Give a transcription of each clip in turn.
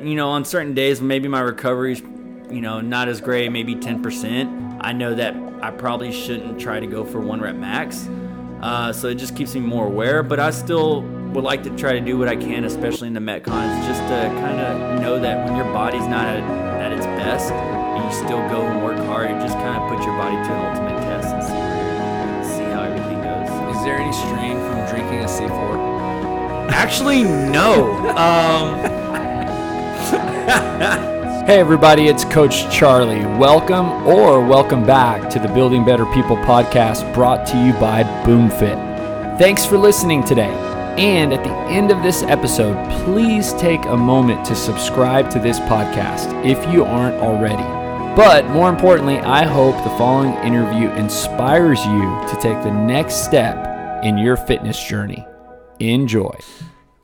You know, on certain days, maybe my recovery's, you know, not as great, maybe 10%. I know that I probably shouldn't try to go for one rep max. Uh, so it just keeps me more aware, but I still would like to try to do what I can, especially in the Metcons, just to kind of know that when your body's not at, at its best and you still go and work hard, it just kind of puts your body to an ultimate test and see, where, see how everything goes. Is there any strain from drinking a C4? Actually, no. Um, Hey everybody, it's Coach Charlie. Welcome or welcome back to the Building Better People podcast brought to you by BoomFit. Thanks for listening today. And at the end of this episode, please take a moment to subscribe to this podcast if you aren't already. But more importantly, I hope the following interview inspires you to take the next step in your fitness journey. Enjoy.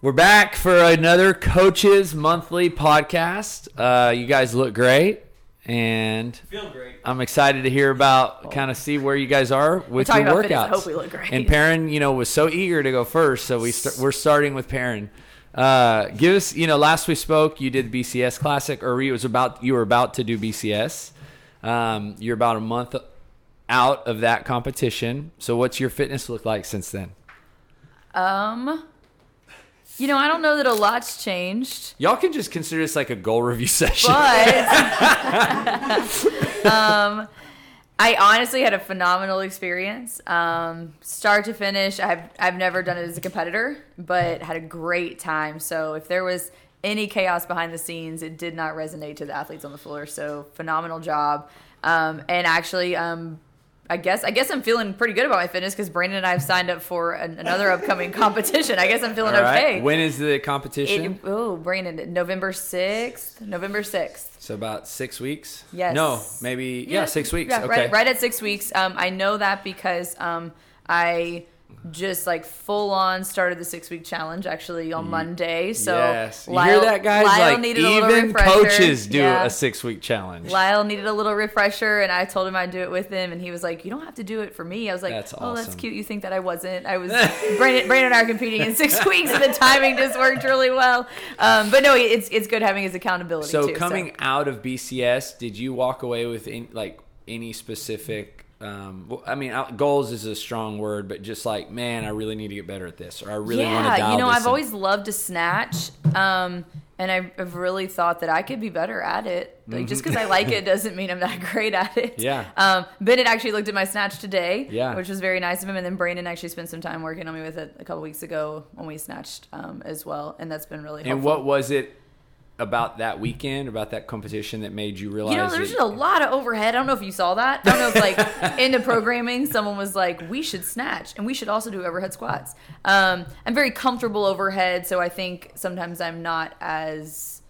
We're back for another Coaches Monthly podcast. Uh, you guys look great, and Feel great. I'm excited to hear about, kind of see where you guys are with talking your about fitness. I workouts. hope we look great. And Perrin, you know, was so eager to go first, so we st- we're starting with Perrin. Uh, give us, you know, last we spoke, you did the BCS Classic, or you was about you were about to do BCS. Um, you're about a month out of that competition. So, what's your fitness look like since then? Um, you know, I don't know that a lot's changed, Y'all can just consider this like a goal review session. but um, I honestly had a phenomenal experience, um, start to finish. I've I've never done it as a competitor, but had a great time. So if there was any chaos behind the scenes, it did not resonate to the athletes on the floor. So phenomenal job, um, and actually. Um, I guess I guess I'm feeling pretty good about my fitness because Brandon and I have signed up for an, another upcoming competition. I guess I'm feeling right. okay. When is the competition? It, oh, Brandon, November 6th. November 6th. so about six weeks. Yes. No, maybe yeah, six weeks. Yeah, okay. right, right at six weeks. Um, I know that because um, I just like full on started the six week challenge actually on Monday. So yes. You Lyle, hear that, guys? Lyle like needed a little even refresher. coaches do Yeah. a six week challenge. Lyle needed a little refresher, and I told him I'd do it with him, and he was like, "You don't have to do it for me." I was like, That's "Oh, that's cute. You think that I wasn't? I was." Brandon, Brandon and I are competing in six weeks, and the timing just worked really well. Um, but no, it's it's good having his accountability. So too, coming out of BCS, did you walk away with any, like any specific? Um, well, I mean, goals is a strong word, but just like, man, I really need to get better at this, or I really want to dial you know, I've in. always loved to snatch, um, and I've, really thought that I could be better at it. Like just because I like it doesn't mean I'm not great at it. Mm-hmm. Yeah. Um, Bennett actually looked at my snatch today, Yeah. which was very nice of him, and then Brandon actually spent some time working on me with it a couple weeks ago when we snatched um, as well, and that's been really helpful. And what was it about that weekend, about that competition, that made you realize? You know, there's that- just a lot of overhead. I don't know if you saw that. I don't know if like in the programming, someone was like, "We should snatch, and we should also do overhead squats." Um, I'm very comfortable overhead, so I think sometimes I'm not as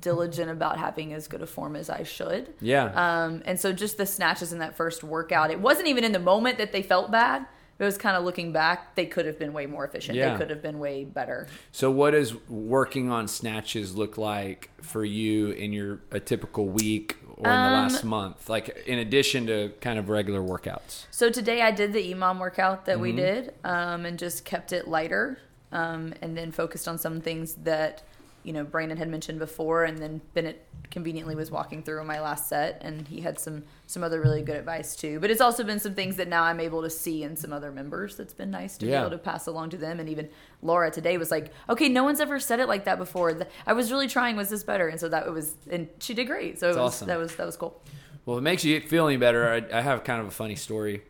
diligent about having as good a form as I should. yeah. Um, and so just the snatches in that first workout, it wasn't even in the moment that they felt bad. It was kind of looking back, they could have been way more efficient. Yeah. They could have been way better. So, what does working on snatches look like for you in your a typical week or in the Um, last month? Like, in addition to kind of regular workouts. So today I did the EMOM workout that Mm-hmm. we did, um, and just kept it lighter, um, and then focused on some things that you know Brandon had mentioned before, and then Bennett conveniently was walking through my last set, and he had some some other really good advice too. But it's also been some things that now I'm able to see in some other members. That's been nice to Yeah. be able to pass along to them, and even Laura today was like, "Okay, no one's ever said it like that before. I was really trying. Was this better?" And so that it was, and she did great. So it was, awesome. that was that was cool. Well, if it makes you feel any better, I, I have kind of a funny story.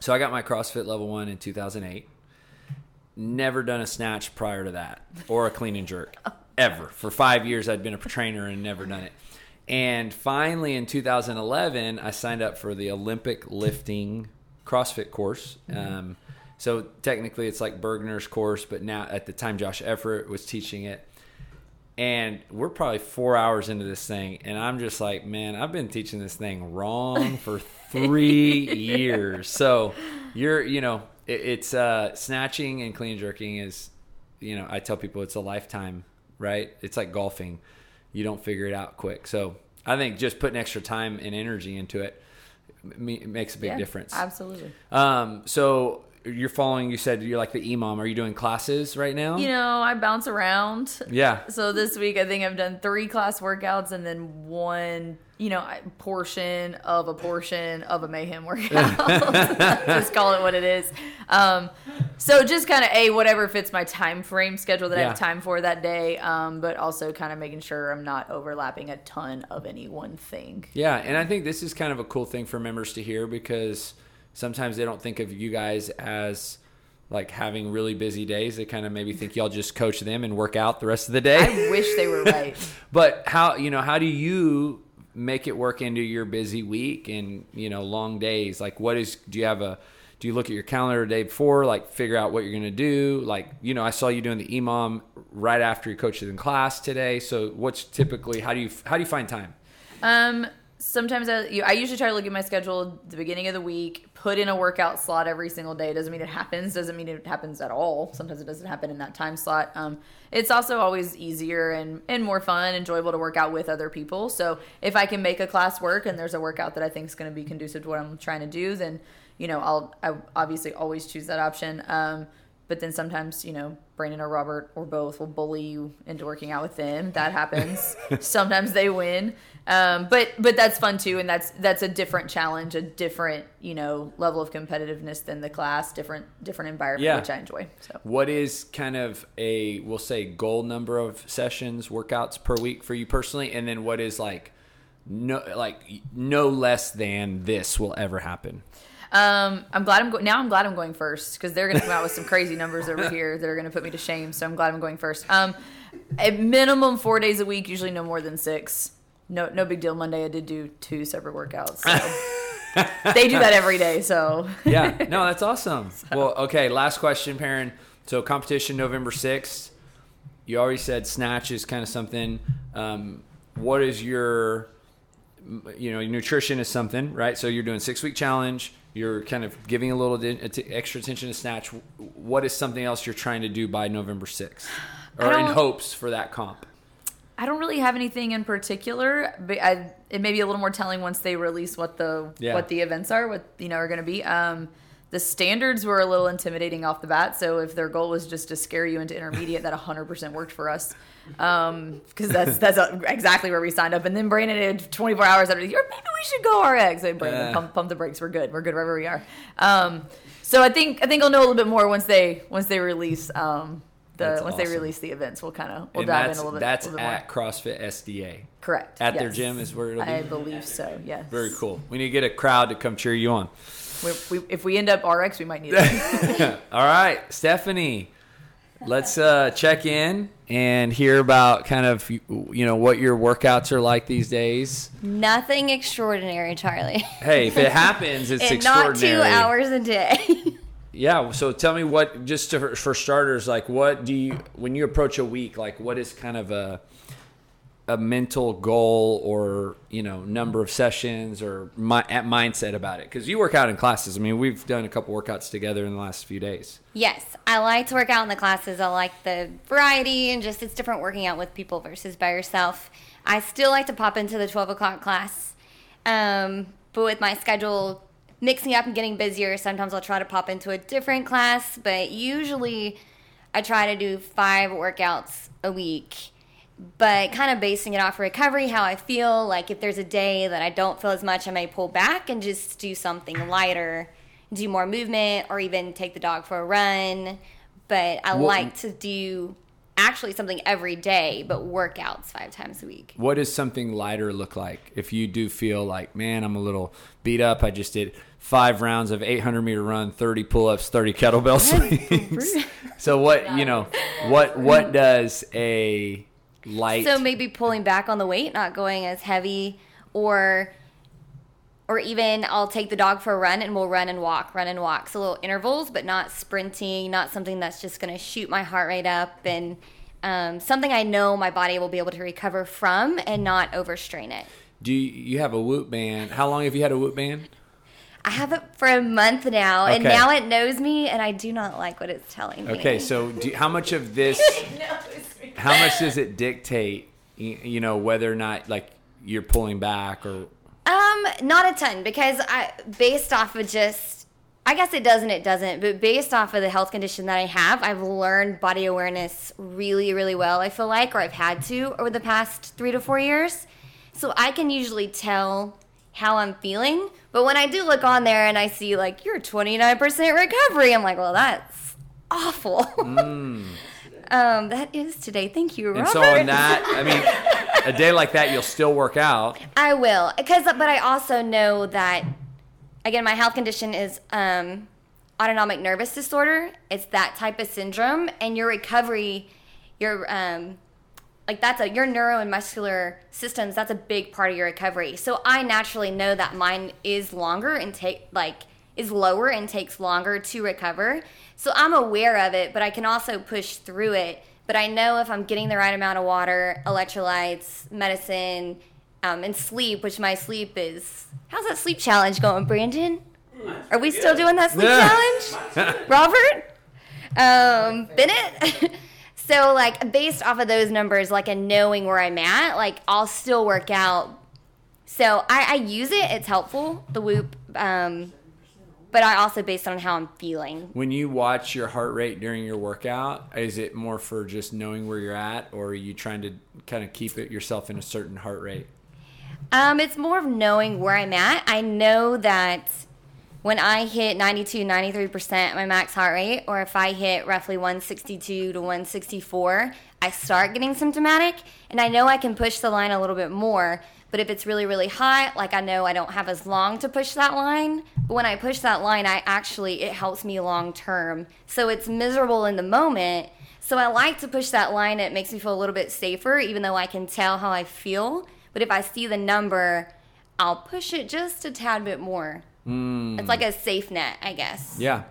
So, I got my CrossFit level one in 2008. Never done a snatch prior to that or a clean and jerk oh. Ever. For five years, I'd been a trainer and never done it. And finally, in 2011, I signed up for the Olympic lifting CrossFit course. Um, so technically, it's like Burgener's course, but now at the time, Josh Everett was teaching it. And we're probably four hours into this thing, and I'm just like, man, I've been teaching this thing wrong for three years. So you're, you know, it, it's uh, snatching and clean jerking is, you know, I tell people it's a lifetime, right? It's like golfing. You don't figure it out quick. So I think just putting extra time and energy into it me- makes a big Yeah, difference. Absolutely. Um, so you're following. You said you're like the EMOM. Are you doing classes right now? You know, I bounce around. yeah. So this week, I think I've done three class workouts and then one, you know, portion of a portion of a mayhem workout. just call it what it is. Um, so just kind of a whatever fits my time frame schedule that I have time for that day, um, but also kind of making sure I'm not overlapping a ton of any one thing. Yeah, and I think this is kind of a cool thing for members to hear because sometimes they don't think of you guys as like having really busy days. They kind of maybe think y'all just coach them and work out the rest of the day. I wish they were right. But how you know how do you make it work into your busy week and you know long days? Like, what is do you have a do you look at your calendar the day before, like figure out what you're gonna do? Like, you know, I saw you doing the EMOM right after you coached in class today. So, what's typically how do you how do you find time? Um, sometimes I, you- I usually try to look at my schedule at the beginning of the week, put in a workout slot every single day. Doesn't mean it happens. Doesn't mean it happens at all. Sometimes it doesn't happen in that time slot. Um, it's also always easier and, and more fun, enjoyable to work out with other people. So if I can make a class work and there's a workout that I think is going to be conducive to what I'm trying to do, then you know I'll I obviously always choose that option. Um, but then sometimes you know Brandon or Robert or both will bully you into working out with them. That happens. sometimes they win, um, but but that's fun too, and that's that's a different challenge, a different you know level of competitiveness than the class, different different environment, Yeah. which I enjoy. So What is kind of a we'll say goal number of sessions, workouts per week for you personally, and then what is like no like no less than this will ever happen. um, I'm glad I'm go- now. I'm glad I'm going first because they're going to come out with some crazy numbers over here that are going to put me to shame. So I'm glad I'm going first. Um, at minimum four days a week, usually no more than six. No, no big deal. Monday I did do two separate workouts. So. they do that every day, so Yeah, no, that's awesome. Well, okay, last question, Perrin. So competition November sixth. You already said snatch is kind of something. Um, what is your you know nutrition is something right so you're doing six week challenge you're kind of giving a little extra attention to snatch what is something else you're trying to do by november 6th or in hopes for that comp I don't really have anything in particular, but I, it may be a little more telling once they release what the Yeah. what the events are, what you know are going to be. Um, the standards were a little intimidating off the bat, so if their goal was just to scare you into intermediate, that 100% worked for us, because that's that's exactly where we signed up. And then Brandon had 24 hours after, "You're- maybe we should go RX. And Brandon, Yeah. pump, pump the brakes. We're good. We're good wherever we are. Um, so I think I think I'll know a little bit more once they once they release. Um, the, That's once they release the events, we'll kind of we'll and dive in a little bit. that's a little bit more. at crossfit sda Correct. At their gym is where it'll be. I believe so. Yes. very cool we need to get a crowd to come cheer you on We, we, if we end up RX, we might need it. all right stephanie let's uh, check in and hear about kind of you you know what your workouts are like these days Nothing extraordinary, Charlie. hey if it happens it's and not two hours a day. Yeah. So tell me what, just to, for starters, like what do you, when you approach a week, like what is kind of a, a mental goal or, you know, number of sessions or my, at mindset about it? Cause you work out in classes. I mean, we've done a couple workouts together in the last few days. yes, I like to work out in the classes. I like the variety and just it's different working out with people versus by yourself. I still like to pop into the 12 o'clock class. Um, but with my schedule mixing up and getting busier, sometimes I'll try to pop into a different class. But usually I try to do five workouts a week. but kind of basing it off recovery, how I feel. Like if there's a day that I don't feel as much, I may pull back and just do something lighter, do more movement, or even take the dog for a run. But I What- like to do actually something every day, but workouts five times a week. What does something lighter look like? If you do feel like, man, I'm a little beat up. I just did five rounds of 800 meter run, 30 pull ups, 30 kettlebell swings. so what, you know, what, what does a light, So maybe pulling back on the weight, not going as heavy, or or even I'll take the dog for a run and we'll run and walk, run and walk. So little intervals, but not sprinting, not something that's just going to shoot my heart rate up, and um, something I know my body will be able to recover from and not overstrain it. do you, you have a whoop band? How long have you had a whoop band? I have it for a month now, and now it knows me, and I do not like what it's telling me. Okay. So do, how much of this, how much does it dictate, you, you know, whether or not like you're pulling back or, Um, not a ton because I based off of just I guess it does and it doesn't, but based off of the health condition that I have, I've learned body awareness really, really well, I feel like, or I've had to over the past three to four years. So I can usually tell how I'm feeling. But when I do look on there and I see, like, you're 29% recovery, I'm like, well, that's awful. um, that is today. Thank you, Robert. And so on that, I mean, a day like that, you'll still work out. I will, because but I also know that again, my health condition is um, autonomic nervous disorder. It's that type of syndrome, and your recovery, your um, like that's a your neuro and muscular systems. That's a big part of your recovery. So I naturally know that mine is longer and take like is lower and takes longer to recover. So I'm aware of it, but I can also push through it. But I know if I'm getting the right amount of water, electrolytes, medicine, um, and sleep, which my sleep is. How's that sleep challenge going, Brandon? Are we still doing that sleep challenge, Robert? Um, Bennett. so like based off of those numbers, like and knowing where I'm at, like I'll still work out. So I, I use it; it's helpful. The Whoop. Um, but I also based on how I'm feeling. When you watch your heart rate during your workout, is it more for just knowing where you're at, or are you trying to kind of keep it yourself in a certain heart rate? Um, it's more of knowing where I'm at. I know that when I hit 92, 93% my max heart rate, or if I hit roughly 162 to 164, I start getting symptomatic. And I know I can push the line a little bit more. But if it's really, really hot, like I know I don't have as long to push that line. But when I push that line, I actually, it helps me long term. So it's miserable in the moment. So I like to push that line. It makes me feel a little bit safer, even though I can tell how I feel. But if I see the number, I'll push it just a tad bit more. Mm. It's like a safe net, I guess. Yeah.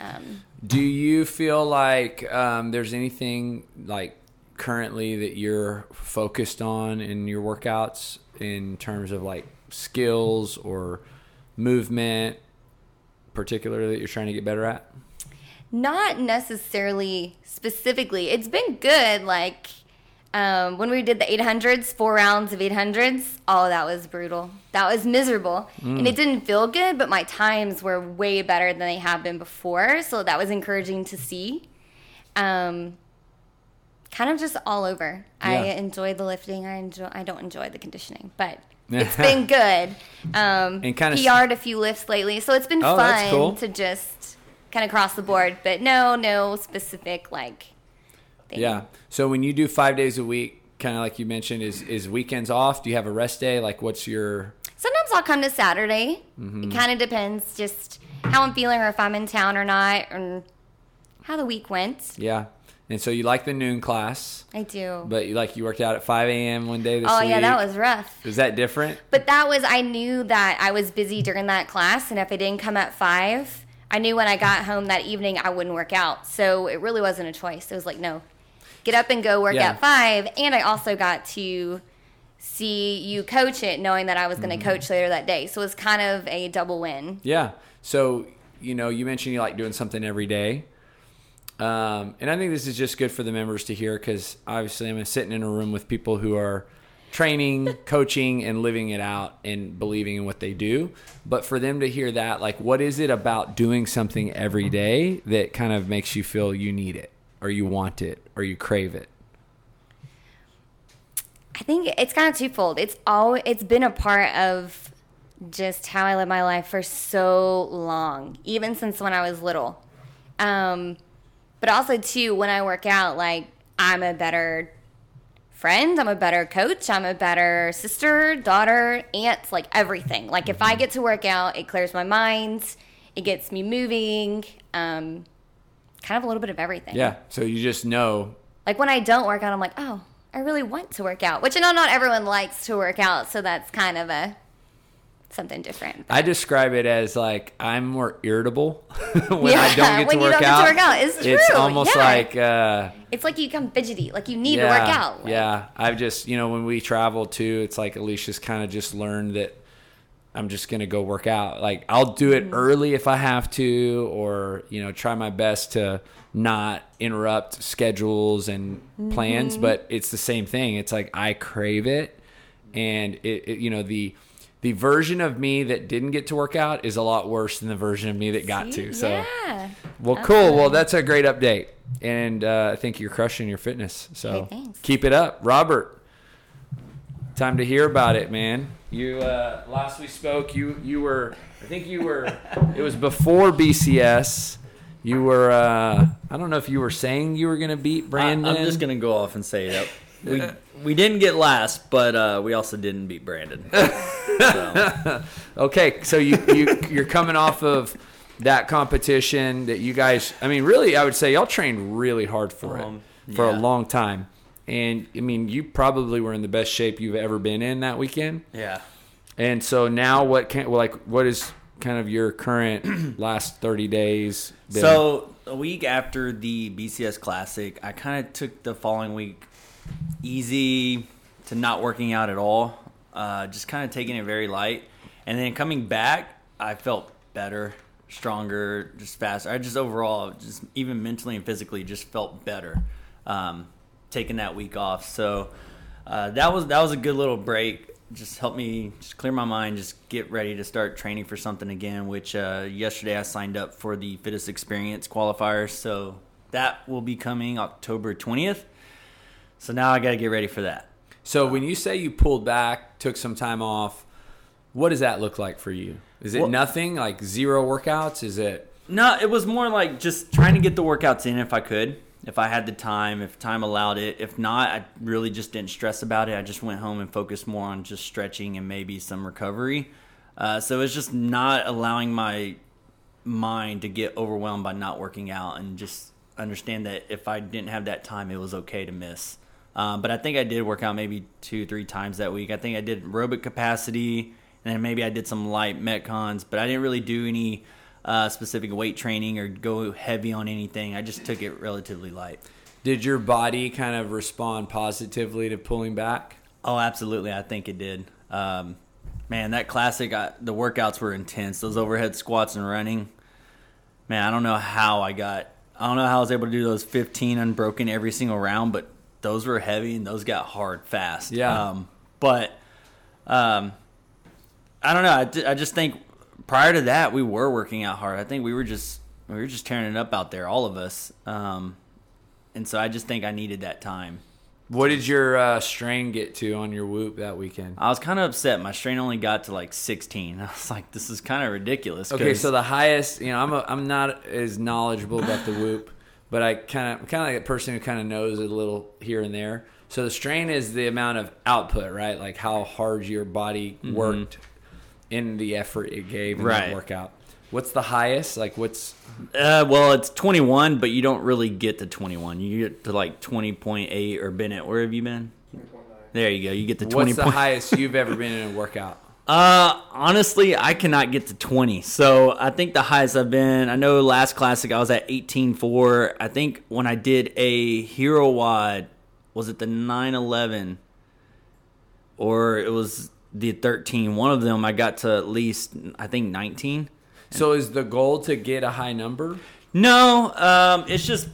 Um, Do you feel like um, there's anything like currently that you're focused on in your workouts in terms of like skills or movement, particularly that you're trying to get better at? Not necessarily specifically. It's been good. Like um, when we did the 800s, four rounds of 800s, oh, that was brutal. That was miserable. Mm. And it didn't feel good, but my times were way better than they have been before. So that was encouraging to see. Um, kind of just all over. Yeah. I enjoy the lifting. I enjoy. I don't enjoy the conditioning, but it's been good. Um, and kind of PR'd a few lifts lately, so it's been oh, fun cool. to just kind of cross the board. But no, no specific like thing. Yeah. So when you do five days a week, kind of like you mentioned, is is weekends off? Do you have a rest day? Like, what's your? Sometimes I'll come to Saturday. Mm-hmm. It kind of depends, just how I'm feeling, or if I'm in town or not, and how the week went. Yeah. And so you like the noon class. I do. But you like you worked out at 5 a.m. one day this oh, week. yeah, that was rough. Is that different? But that was I knew that I was busy during that class, and if I didn't come at five, I knew when I got home that evening I wouldn't work out. So it really wasn't a choice. It was like, no, get up and go work yeah. at five. And I also got to see you coach it, knowing that I was going to mm-hmm. coach later that day. So it was kind of a double win. Yeah. So, you know, you mentioned you like doing something every day. Um, and I think this is just good for the members to hear because obviously I'm sitting in a room with people who are training, coaching, and living it out and believing in what they do. But for them to hear that, like, what is it about doing something every day that kind of makes you feel you need it? Or you want it or you crave it? I think it's kind of twofold. It's all it's been a part of just how I live my life for so long, even since when I was little. Um, but also too, when I work out, like I'm a better friend, I'm a better coach, I'm a better sister, daughter, aunt, like everything. Like if I mm-hmm. get to work out, it clears my mind, it gets me moving. Um, kind of a little bit of everything. Yeah. So you just know. Like when I don't work out, I'm like, oh, I really want to work out, which I know not everyone likes to work out. So that's kind of a something different. But. I describe it as like I'm more irritable when yeah, I don't get to work out. To work out. It's true. It's almost yeah. like uh, it's like you become fidgety, like you need yeah, to work out. Like, yeah, I've just you know when we travel too, it's like Alicia's kind of just learned that I'm just gonna go work out. Like I'll do it mm-hmm. early if I have to, or you know, try my best to not interrupt schedules and plans. Mm-hmm. But it's the same thing. It's like I crave it, and it, it, you know the the version of me that didn't get to work out is a lot worse than the version of me that got See? to. So, yeah. well, cool. Well, that's a great update, and uh, I think you're crushing your fitness. So Hey, keep it up, Robert. Time to hear about it, man. You uh, last we spoke, you you were I think you were it was before BCS. You were uh, I don't know if you were saying you were gonna beat Brandon. I, am just gonna go off and say that we we didn't get last, but uh, we also didn't beat Brandon. So, Okay, so you, you you're coming off of that competition that you guys. I mean, really, I would say y'all trained really hard for Um, it for a long time, and I mean, you probably were in the best shape you've ever been in that weekend. yeah. And so now, what can like what is kind of your current last thirty days? been? So a week after the BCS Classic, I kind of took the following week easy to not working out at all, uh, just kind of taking it very light. And then coming back, I felt better, stronger, just faster. I just overall, just even mentally and physically, just felt better um, taking that week off. So uh, that was that was a good little break. Just helped me just clear my mind, just get ready to start training for something again. Which uh, yesterday I signed up for the Fittest Experience qualifiers, so that will be coming October twentieth. So now I got to get ready for that. so when you say you pulled back, took some time off, what does that look like for you? Is it Well- nothing like zero workouts? Is it No, it was more like just trying to get the workouts in if I could, if I had the time, if time allowed it. If not, I really just didn't stress about it. I just went home and focused more on just stretching and maybe some recovery. Uh, so it's just not allowing my mind to get overwhelmed by not working out and just understand that if I didn't have that time, it was okay to miss. Um, but I think I did work out maybe two, three times that week. I think I did aerobic capacity, and then maybe I did some light metcons, but I didn't really do any uh, specific weight training or go heavy on anything. I just took it relatively light. did your body kind of respond positively to pulling back? Oh, absolutely. I think it did. Um, man, that classic, I, the workouts were intense. Those overhead squats and running. Man, I don't know how I got, I don't know how I was able to do those 15 unbroken every single round, but those were heavy and those got hard fast. Yeah. Um, but um, I don't know. I, I just think prior to that, we were working out hard. I think we were just, we were just tearing it up out there, all of us. Um, and so I just think I needed that time. What did your uh, strain get to on your whoop that weekend? I was kind of upset. My strain only got to like 16. I was like, this is kind of ridiculous. Okay, so the highest, you know, I'm a, I'm not as knowledgeable about the whoop, but I kind of kind of like a person who kind of knows a little here and there. So the strain is the amount of output, right? Like how hard your body worked in the effort it gave in that workout. What's the highest? Like what's uh, well, it's 21, but you don't really get to 21. You get to like 20.8 or Bennett. Where have you been? There you go. You get to 20. what's the highest you've ever been in a workout? Uh, honestly, I cannot get to 20. So I think the highest I've been, I know last classic I was at 18.4. I think when I did a hero WOD, was it the 911 or it was the 13? One of them I got to at least, I think 19. So is the goal to get a high number? No, um, it's just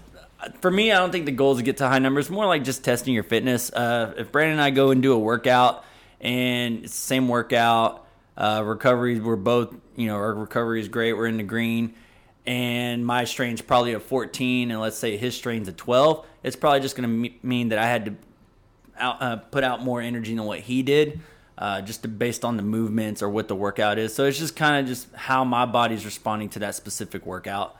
for me. I don't think the goal is to get to high numbers. More like just testing your fitness. Uh, if Brandon and I go and do a workout, and it's the same workout, uh, recovery, we're both, you know, our recovery is great. We're in the green, and my strain's probably a 14, and let's say his strain's a 12. It's probably just going to mean that I had to out, uh, put out more energy than what he did, uh, just to, based on the movements or what the workout is. So it's just kind of just how my body's responding to that specific workout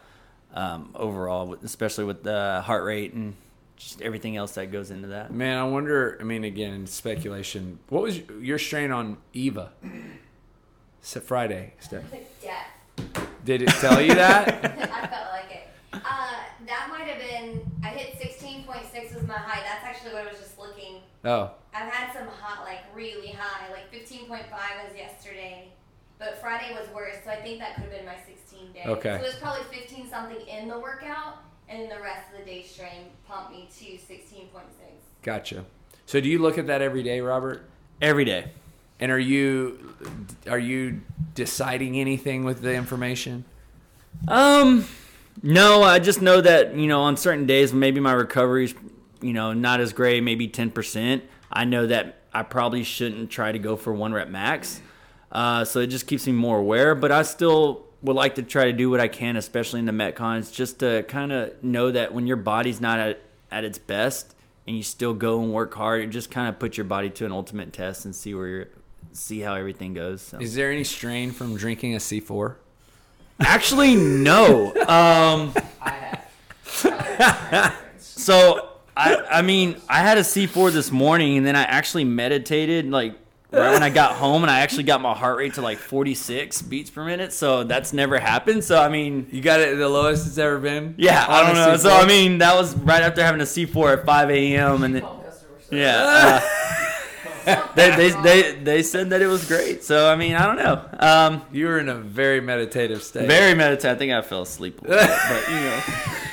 um, overall, especially with the heart rate and just everything else that goes into that. Man, I wonder. I mean, again, speculation. What was your strain on Eva? It's Friday, Steph. Death. Did it tell you that? I felt like it. Uh, that might have been. I hit 16.6 was my high. That's actually what I was just looking. Oh, I've had some hot, like really high, like 15.5 was yesterday, but Friday was worse. So I think that could have been my 16 day. Okay. So it was probably 15 something in the workout, and then the rest of the day strain pumped me to 16.6. gotcha. So do you look at that every day, Robert? Every day. And are you are you deciding anything with the information? Um, no, I just know that you know on certain days maybe my recovery's you know not as great, maybe ten percent. I know that I probably shouldn't try to go for one rep max. Uh, so it just keeps me more aware. But I still would like to try to do what I can, especially in the metcons, just to kind of know that when your body's not at, at its best and you still go and work hard, it just kind of puts your body to an ultimate test and see where you're, see how everything goes. So. Is there any strain from drinking a C4? Actually, no. Um, so I, I mean, I had a C4 this morning, and then I actually meditated like right when I got home, and I actually got my heart rate to like 46 beats per minute. So that's never happened. So I mean, You got it the lowest it's ever been? yeah, I don't know. So C4? I mean, that was right after having a C4 at 5 a.m. and then, yeah. Uh, they, they, they, they said that it was great. So I mean, I don't know. Um, You were in a very meditative state. very meditative. I think I fell asleep a little bit, but you know.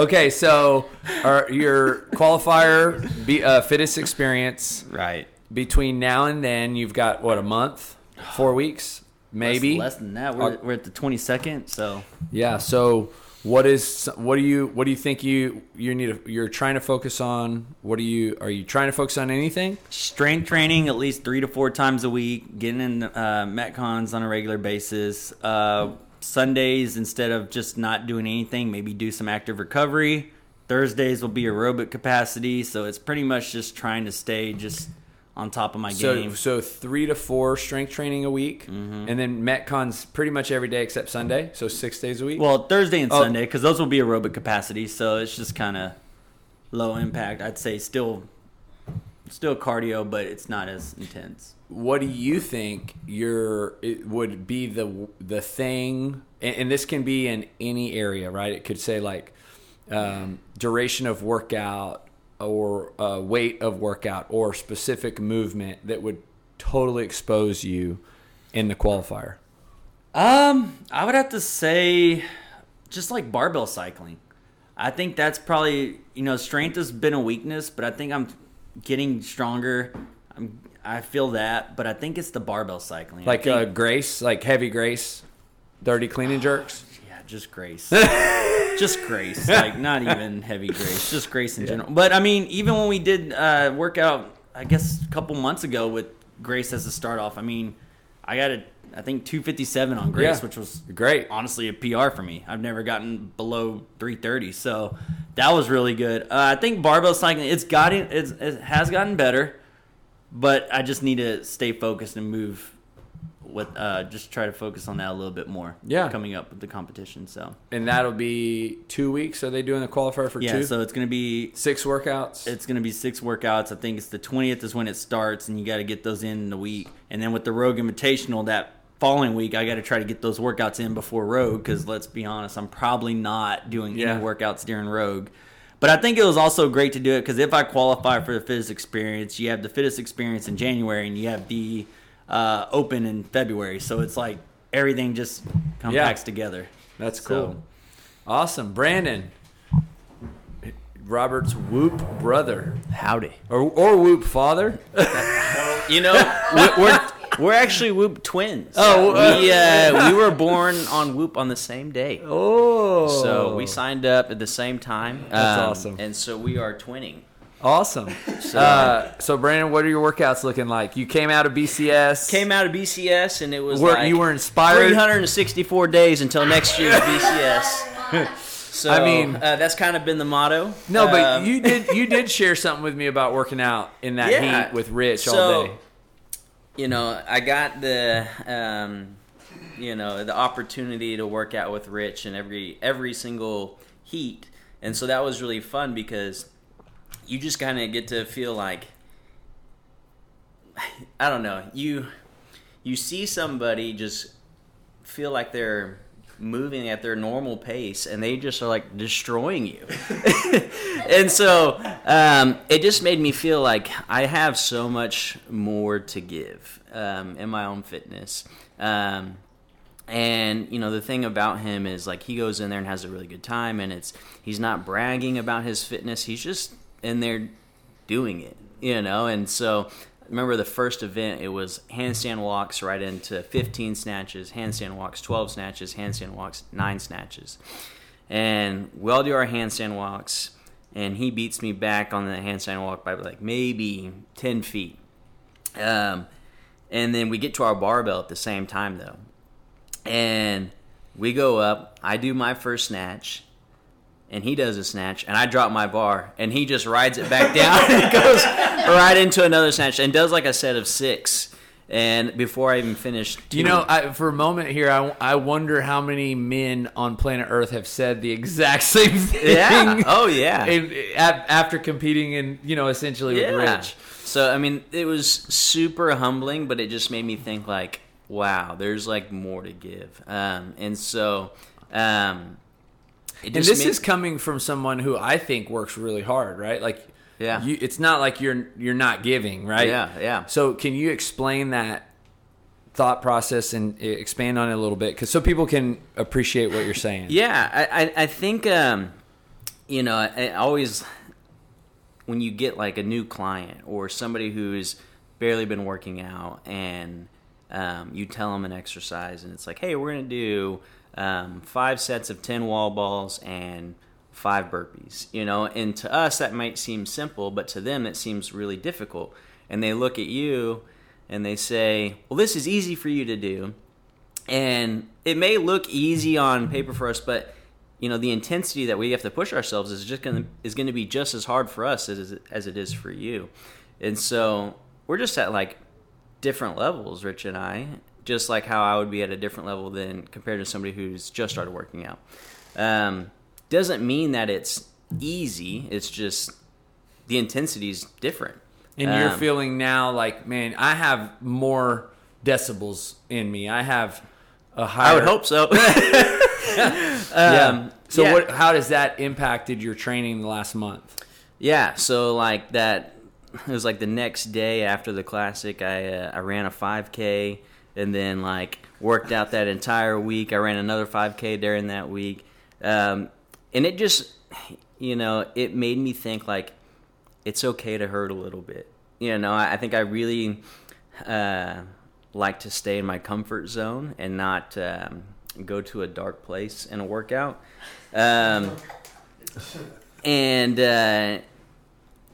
Okay, so our, your qualifier be, uh, fittest experience Right. between now and then, you've got what a month, four weeks, maybe. less, less than that. We're, Uh, we're at the 22nd, so Yeah. So what is what do you what do you think you you need to, you're trying to focus on? What do you are you trying to focus on anything? strength training at least three to four times a week. Getting in uh, metcons on a regular basis. Uh, Sundays instead of just not doing anything, maybe do some active recovery. Thursdays will be aerobic capacity, so it's pretty much just trying to stay just on top of my So game. so three to four strength training a week, Mm-hmm. and then metcons pretty much every day except Sunday. So six days a week. Well, Thursday and Oh. Sunday because those will be aerobic capacity, so it's just kind of low impact. I'd say still, still cardio, but it's not as intense. What do you think your it would be the the thing and, and this can be in any area right it could say like um, duration of workout or uh, weight of workout or specific movement that would totally expose you in the qualifier Um, I would have to say, just like barbell cycling. I think that's probably you know strength has been a weakness, but I think I'm getting stronger. I'm I feel that, but I think it's the barbell cycling. Like uh, grace like heavy grace 30 clean and jerks yeah, just grace, just grace, like not even heavy grace, just grace in general. But I mean, even when we did uh, workout, I guess a couple months ago with grace as a start off. I mean, I got a I think 257 on grace, Yeah. which was great honestly a PR for me. I've never gotten below 330, so that was really good. Uh, I think barbell cycling it's gotten it's, it has gotten better, but I just need to stay focused and move with uh, just try to focus on that a little bit more. Yeah. coming up with the competition. So and that'll be two weeks are they doing the qualifier for yeah, two so it's gonna be six workouts it's gonna be six workouts. I think it's the 20th is when it starts, and you got to get those in in the week. And then with the Rogue Invitational that following week, I got to try to get those workouts in before Rogue because let's be honest, I'm probably not doing Yeah. any workouts during Rogue. But I think it was also great to do it because if I qualify for the fittest experience, you have the fittest experience in January, and you have the uh, Open in February. So it's like everything just compacts together. That's So- cool. Awesome. Brandon. Robert's Whoop brother. Howdy. Or, or Whoop father. You know, we're, we're we're actually Whoop twins. Oh, we uh, we were born on Whoop on the same day. Oh. So we signed up at the same time. That's Um, awesome. And so we are twinning. Awesome. Uh, so, Brandon, what are your workouts looking like? You came out of BCS. Came out of BCS and it was Were- like you were inspired? 364 days until next year's BCS. So I mean- uh, that's kind of been the motto. No, but Um, you did you did share something with me about working out in that Yeah. heat with Rich all day. You know, I got the um, you know the opportunity to work out with Rich and every every single heat, and so that was really fun because you just kind of get to feel like I don't know you you see somebody just feel like they're moving at their normal pace and they just are like destroying you. And so um, it just made me feel like i have so much more to give um, in my own fitness. Um, and you know the thing about him is like he goes in there and has a really good time and it's he's not bragging about his fitness he's just in there doing it you know? And so remember the first event it was handstand walks right into 15 snatches handstand walks 12 snatches handstand walks 9 snatches and we all do our handstand walks and he beats me back on the handstand walk by like maybe 10 feet um, and then we get to our barbell at the same time though, and we go up. I do my first snatch, and he does a snatch, and I drop my bar, and he just rides it back down and goes right into another snatch, and does like a set of six. And before I even finished, You know, I, for a moment here, I, I wonder how many men on planet Earth have said the exact same thing. yeah, oh yeah, in- after competing in, you know, essentially with Rich. So I mean, it was super humbling, but it just made me think like, wow, there's like more to give. Um, and so, um, And this made- is coming from someone who I think works really hard, right? Like, Yeah. you, it's not like you're you're not giving, right? Yeah, yeah. So, can you explain that thought process and expand on it a little bit, because so people can appreciate what you're saying? Yeah, I, I, I think um, you know, I, I always when you get like a new client or somebody who's barely been working out and um, you tell them an exercise and it's like, hey, we're gonna do um, five sets of ten wall balls and five burpees, you know, and to us that might seem simple, but to them it seems really difficult. And they look at you and they say, well, this is easy for you to do. And it may look easy on paper for us, but you know the intensity that we have to push ourselves is just gonna is gonna be just as hard for us as as it is for you, and so we're just at like different levels, Rich and I, just like how I would be at a different level than compared to somebody who's just started working out. Um, doesn't mean that it's easy. It's just the intensity is different. And you're Um, feeling now like, man, I have more decibels in me. I have a higher. I would hope so. Yeah. Um, so yeah. what? How does that impacted your training the last month? Yeah, so like that it was like the next day after the classic I uh, I ran a 5k and then like worked out that entire week. I ran another 5k during that week. Um, and it just you know, it made me think like it's okay to hurt a little bit. You know, I, I think I really uh, like to stay in my comfort zone and not um, go to a dark place in a workout. Um, and uh,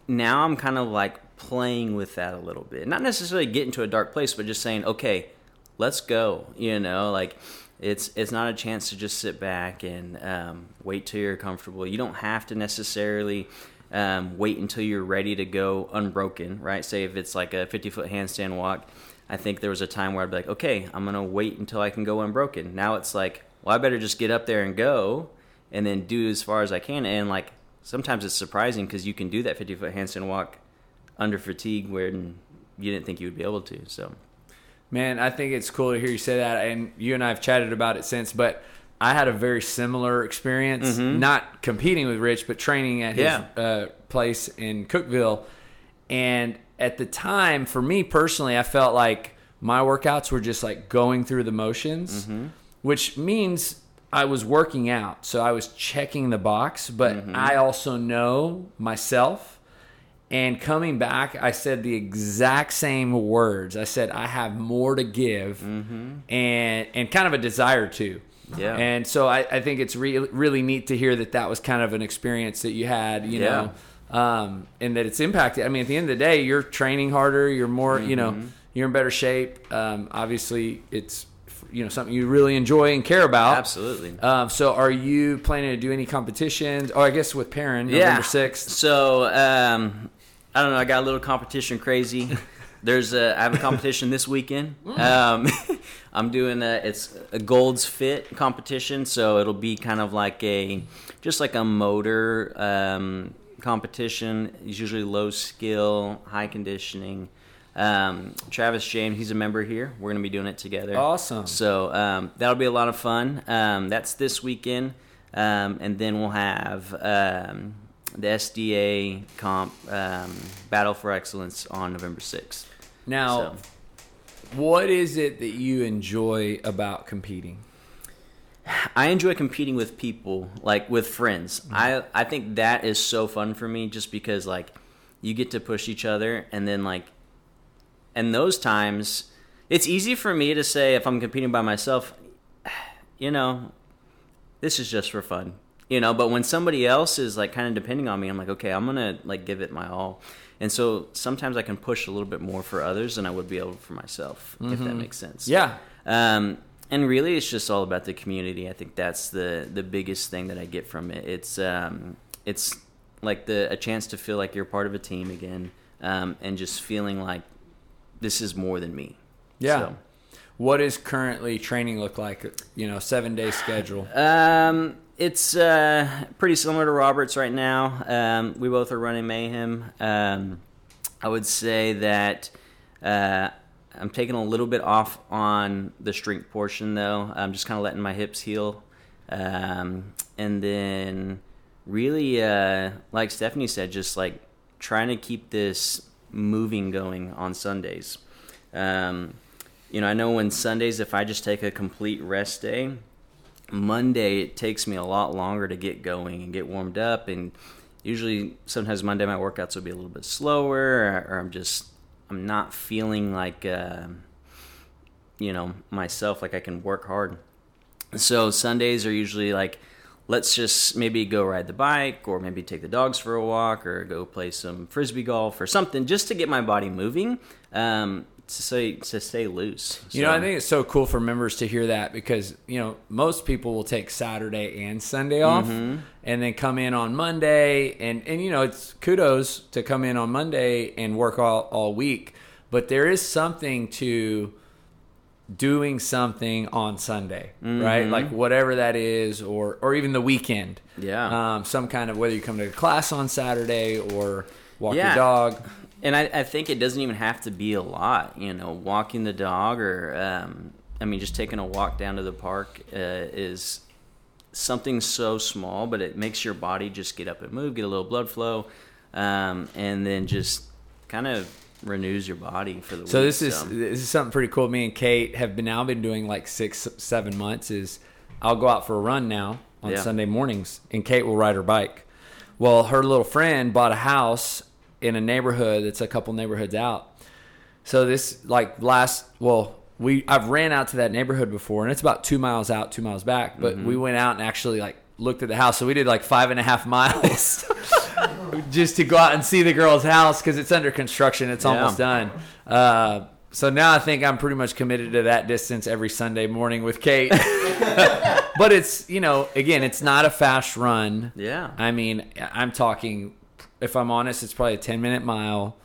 now I'm kind of like playing with that a little bit. Not necessarily getting to a dark place, but just saying, okay, let's go. You know, like it's it's not a chance to just sit back and um, wait till you're comfortable. You don't have to necessarily um, wait until you're ready to go unbroken, right? Say if it's like a 50 foot handstand walk. I think there was a time where I'd be like, okay, I'm gonna wait until I can go unbroken. Now it's like, well, I better just get up there and go, and then do as far as I can. And like sometimes it's surprising because you can do that 50 foot handstand walk under fatigue where you didn't think you would be able to. So Man, I think it's cool to hear you say that, and you and I have chatted about it since. But I had a very similar experience, not competing with Rich, but training at his Mm-hmm. Yeah. uh, place in Cookeville. And at the time, for me personally, I felt like my workouts were just like going through the motions, Mm-hmm. which means I was working out. So I was checking the box, but Mm-hmm. I also know myself. And coming back, I said the exact same words. I said I have more to give, and and kind of a desire to. Mm-hmm. Yeah. And so I, I think it's re- really neat to hear that that was kind of an experience that you had, you Yeah. know, um, and that it's impacted. I mean, at the end of the day, you're training harder. You're more, you know, Mm-hmm. you're in better shape. Um, obviously, it's you know something you really enjoy and care about. absolutely. Um, so, are you planning to do any competitions? Oh, I guess with Perrin, yeah. November sixth. So um, I don't know. I got a little competition crazy. There's a I have a competition this weekend. Um, I'm doing a it's a Gold's Fit competition, so it'll be kind of like a just like a motor um, competition. It's usually low skill, high conditioning. Um, Travis James, he's a member here. We're gonna be doing it together. Awesome. So um, that'll be a lot of fun. Um, that's this weekend, um, and then we'll have um, the SDA comp um, Battle for Excellence on November sixth. Now, So. what is it that you enjoy about competing? I enjoy competing with people, like with friends. Mm-hmm. I I think that is so fun for me, just because like you get to push each other, and then like, and those times, it's easy for me to say if I'm competing by myself, you know, this is just for fun, you know. But when somebody else is like kind of depending on me, I'm like, okay, I'm gonna like give it my all, and so sometimes I can push a little bit more for others than I would be able for myself, if that makes sense. Yeah. Um, and really, it's just all about the community. I think that's the the biggest thing that I get from it. It's um, it's like the a chance to feel like you're part of a team again, um, and just feeling like this is more than me. Yeah. So, What does currently training look like? You know, seven day schedule. Um, it's uh, pretty similar to Roberts right now. Um, we both are running Mayhem. Um, I would say that uh, I'm taking a little bit off on the strength portion, though. I'm just kind of letting my hips heal. Um, and then, really, uh, like Stephanie said, just like trying to keep this moving going on Sundays. Um, you know, I know when Sundays, if I just take a complete rest day, Monday it takes me a lot longer to get going and get warmed up and usually sometimes Monday my workouts will be a little bit slower or, I'm just I'm not feeling like uh, you know myself like I can work hard. So Sundays are usually like let's just maybe go ride the bike or maybe take the dogs for a walk or go play some frisbee golf or something just to get my body moving um, to stay to stay loose. You know, I think it's so cool for members to hear that because, you know, most people will take Saturday and Sunday off Mm-hmm. and then come in on Monday. And, and, you know, it's kudos to come in on Monday and work all, all week. But there is something to doing something on Sunday, Mm-hmm. right? Like whatever that is, or, or even the weekend. Yeah. Um, some kind of, whether you come to class on Saturday or walk Yeah. your dog. And I, I think it doesn't even have to be a lot, you know, walking the dog or, um, I mean, just taking a walk down to the park uh, is something so small, but it makes your body just get up and move, get a little blood flow, um, and then just kind of renews your body for the week. So week. this is this is something pretty cool. Me and Kate have been now been doing like six seven months. Is I'll go out for a run now on Yeah. Sunday mornings, and Kate will ride her bike. Well, her little friend bought a house in a neighborhood that's a couple neighborhoods out. So this like last well we I've ran out to that neighborhood before, and it's about two miles out, two miles back. But Mm-hmm. we went out and actually like looked at the house. So we did like five and a half miles. just to go out and see the girl's house because it's under construction. It's Yeah. almost done. Uh, so now I think I'm pretty much committed to that distance every Sunday morning with Kate. but it's you know again, it's not a fast run. Yeah. I mean, I'm talking. If I'm honest, it's probably a 10 minute mile.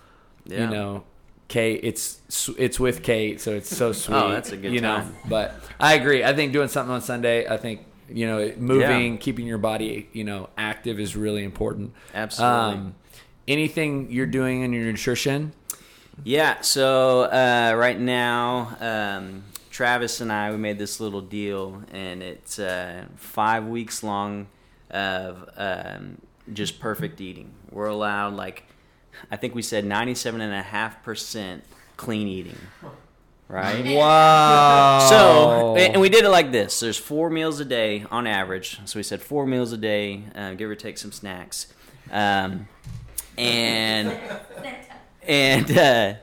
Yeah. You know, Kate. It's it's with Kate, so it's so sweet. Oh, that's a good you know. time. But I agree. I think doing something on Sunday. I think you know moving, keeping your body you know active is really important. Absolutely. anything you're doing in your nutrition? Yeah, so uh, right now, um, Travis and I we made this little deal, and it's uh, five weeks long of um, just perfect eating. We're allowed like I think we said ninety-seven and a half percent clean eating, right? Wow. So, and we did it like this. There's four meals a day on average. So we said four meals a day, uh, give or take some snacks. Um, and and uh,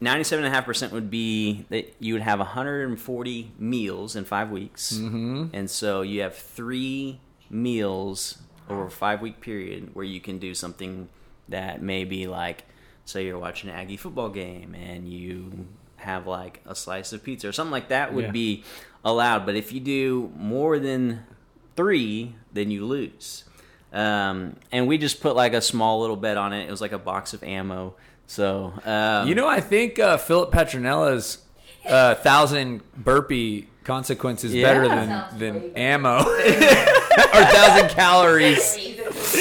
97.5% would be that you would have 140 meals in five weeks. Mm-hmm. And so you have three meals over a five week period where you can do something that may be like, say you're watching an Aggie football game and you have like a slice of pizza or something like that would Yeah. be allowed. But if you do more than three, then you lose. Um, and we just put like a small little bet on it. It was like a box of ammo. So um, You know, I think uh, Philip Petronella's uh, thousand burpee consequences Yeah. better than than ammo or thousand calories.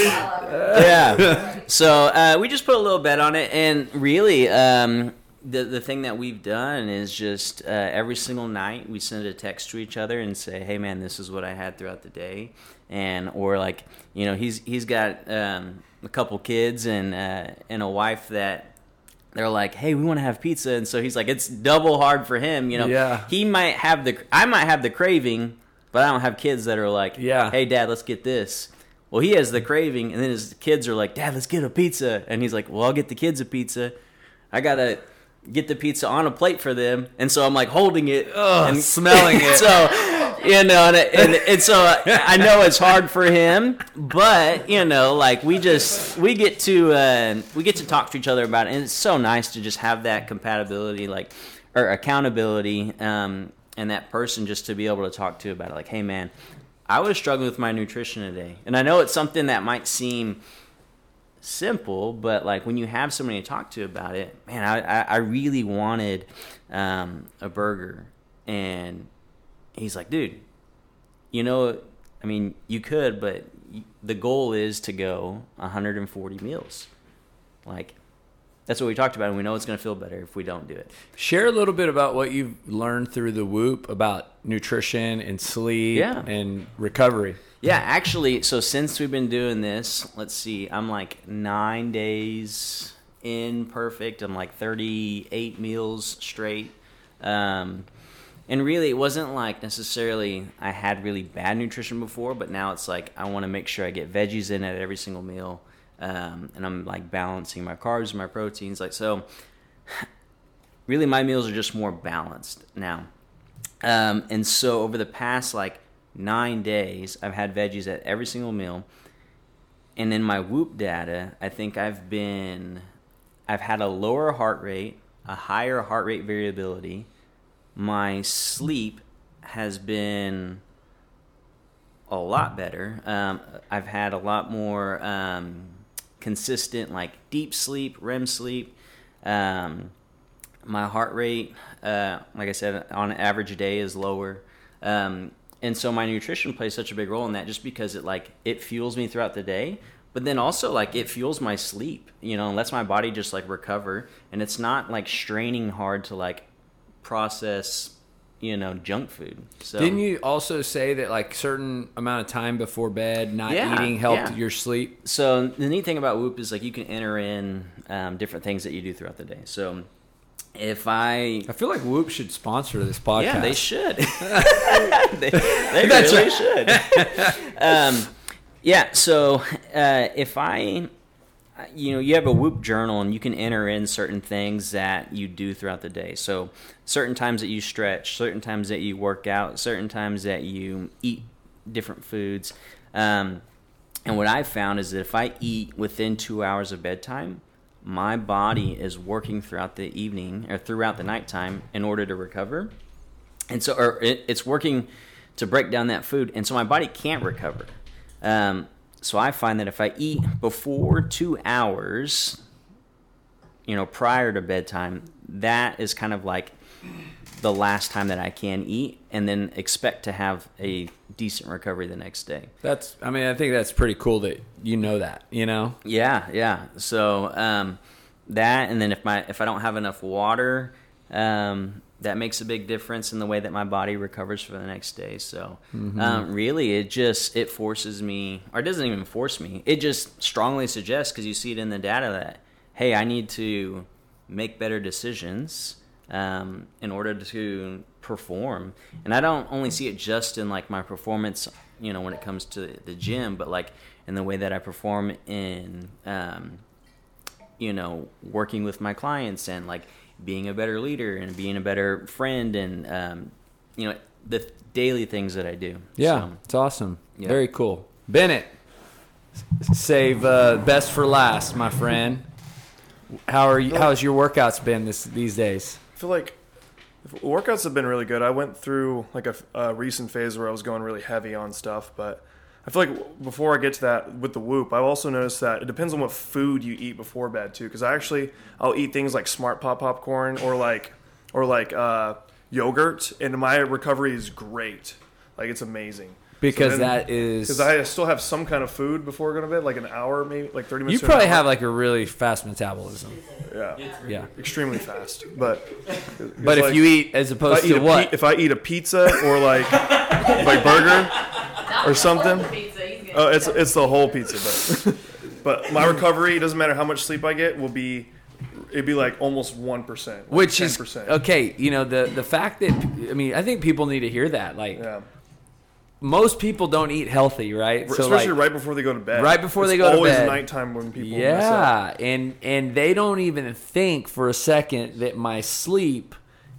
yeah. So uh, we just put a little bet on it, and really, um, the the thing that we've done is just uh, every single night we send a text to each other and say, "Hey, man, this is what I had throughout the day," and or like you know he's he's got um, a couple kids and uh, and a wife that. They're like, hey, we want to have pizza, and so he's like, it's double hard for him, you know. Yeah. He might have the, I might have the craving, but I don't have kids that are like, Yeah. hey, dad, let's get this. Well, he has the craving, and then his kids are like, Dad, let's get a pizza. And he's like, Well, I'll get the kids a pizza. I gotta get the pizza on a plate for them, and so I'm like holding it Ugh, and smelling it. so you know, and, and, and so I know it's hard for him, but you know, like we just we get to uh, we get to talk to each other about it, and it's so nice to just have that compatibility, like or accountability, um, and that person just to be able to talk to about it. Like, hey, man, I was struggling with my nutrition today, and I know it's something that might seem simple, but like when you have somebody to talk to about it, man, I, I, really wanted um, a burger. And he's like, dude, you know, I mean, you could, but the goal is to go 140 meals. Like, that's what we talked about, and we know it's going to feel better if we don't do it. Share a little bit about what you've learned through the Whoop about nutrition and sleep Yeah. and recovery. Yeah, actually, so since we've been doing this, let's see, I'm like nine days in perfect. I'm like 38 meals straight. Um, and really, it wasn't like necessarily I had really bad nutrition before, but now it's like I want to make sure I get veggies in at every single meal. Um, and I'm like balancing my carbs, my proteins. Like, so really, my meals are just more balanced now. Um, and so over the past like nine days, I've had veggies at every single meal. And in my Whoop data, I think I've been, I've had a lower heart rate, a higher heart rate variability. My sleep has been a lot better. Um, I've had a lot more um, consistent, like deep sleep, REM sleep. Um, my heart rate, uh, like I said, on average day is lower. Um, and so my nutrition plays such a big role in that just because it like it fuels me throughout the day but then also like it fuels my sleep you know and lets my body just like recover and it's not like straining hard to like process you know junk food so Didn't you also say that like certain amount of time before bed, not Yeah, eating helped yeah. your sleep? so the neat thing about Whoop is like you can enter in um, different things that you do throughout the day so if i I feel like Whoop should sponsor this podcast. Yeah, they should. they they That's really should. um, yeah, so uh, if I, you know, you have a Whoop journal and you can enter in certain things that you do throughout the day. So certain times that you stretch, certain times that you work out, certain times that you eat different foods. Um, and what I've found is that if I eat within two hours of bedtime, my body is working throughout the evening or throughout the nighttime in order to recover. And so, or it, it's working to break down that food. And so my body can't recover. Um, so I find that if I eat before two hours, you know, prior to bedtime, that is kind of like the last time that I can eat and then expect to have a decent recovery the next day. That's. I mean, I think that's pretty cool that you know that. You know. Yeah, yeah. So um, that, and then if my if I don't have enough water, um, that makes a big difference in the way that my body recovers for the next day. So um, really, it just it forces me, or it doesn't even force me. It just strongly suggests because you see it in the data that hey, I need to make better decisions um, in order to perform. And I don't only see it just in like my performance, you know, when it comes to the gym, but like in the way that I perform in, um, you know, working with my clients and like being a better leader and being a better friend and, um, you know, the daily things that I do. Yeah, So, it's awesome. yeah. Very cool. Bennett, save uh, best for last, my friend. How are you? How's your workouts been this these days? I feel like workouts have been really good. I went through like a, a recent phase where I was going really heavy on stuff, but I feel like before I get to that with the Whoop, I've also noticed that it depends on what food you eat before bed too. Because I actually I'll eat things like Smart Pop popcorn or like or like uh, yogurt, and my recovery is great. Like it's amazing. Because that is- because I still have some kind of food before going to bed, like an hour, maybe like thirty minutes. You probably have like a really fast metabolism. yeah, Yeah. extremely fast. But But if like- you eat as opposed to what? pi- if I eat a pizza or like like burger or something, oh, it's it's the whole pizza. But but my recovery it doesn't matter how much sleep I get will be it'd be like almost one percent, Which is percent. okay. You know the the fact that I mean I think people need to hear that. Like Yeah, most people don't eat healthy, right? especially like, right before they go to bed. Right before It's they go to bed. It's always nighttime when people mess up. Yeah, and and they don't even think for a second that my sleep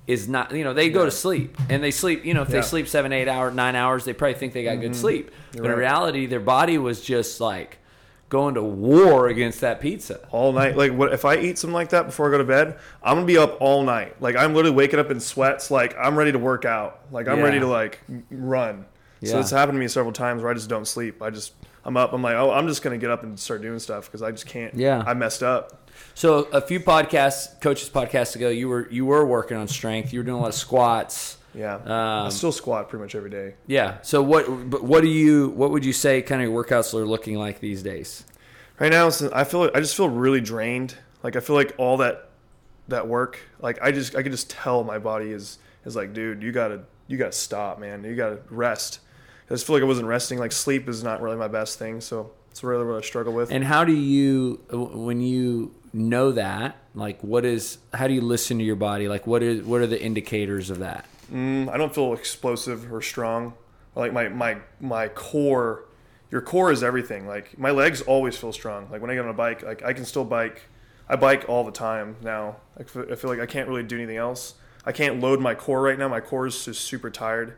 is not you know they go to sleep and they sleep you know if Yeah. Mm-hmm. they sleep seven eight hours nine hours they probably think they got good sleep but in reality their body was just like going to war against that pizza all night. Like what if I eat something like that before I go to bed? I'm gonna be up all night. Like I'm literally waking up in sweats. Like I'm ready to work out. Like I'm Yeah. ready to like run. So Yeah. it's happened to me several times where I just don't sleep. I just I'm up. I'm like, oh, I'm just gonna get up and start doing stuff because I just can't. Yeah. I messed up. So a few podcasts coaches podcasts ago you were you were working on strength you were doing a lot of squats Yeah. I Um, still squat pretty much every day. yeah so what but what do you what would you say kind of your workouts are looking like these days Right now, I feel I just feel really drained. Like I feel like all that that work, like I just I can just tell my body is is like, dude, you gotta you gotta stop, man. You gotta rest. I just feel like I wasn't resting. Like sleep is not really my best thing, so it's really what I struggle with. And how do you, when you know that, like, what is, how do you listen to your body? Like, what is, what are the indicators of that? Mm, I don't feel explosive or strong. Like my my my core, your core is everything. Like my legs always feel strong. Like when I get on a bike, like I can still bike. I bike all the time now. I feel, I feel like I can't really do anything else. I can't load my core right now. My core is just super tired.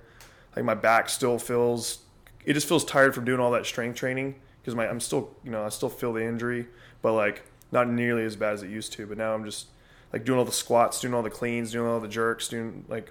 Like my back still feels, it just feels tired from doing all that strength training because my I'm still you know I still feel the injury, but like not nearly as bad as it used to. But now I'm just like doing all the squats, doing all the cleans, doing all the jerks, doing like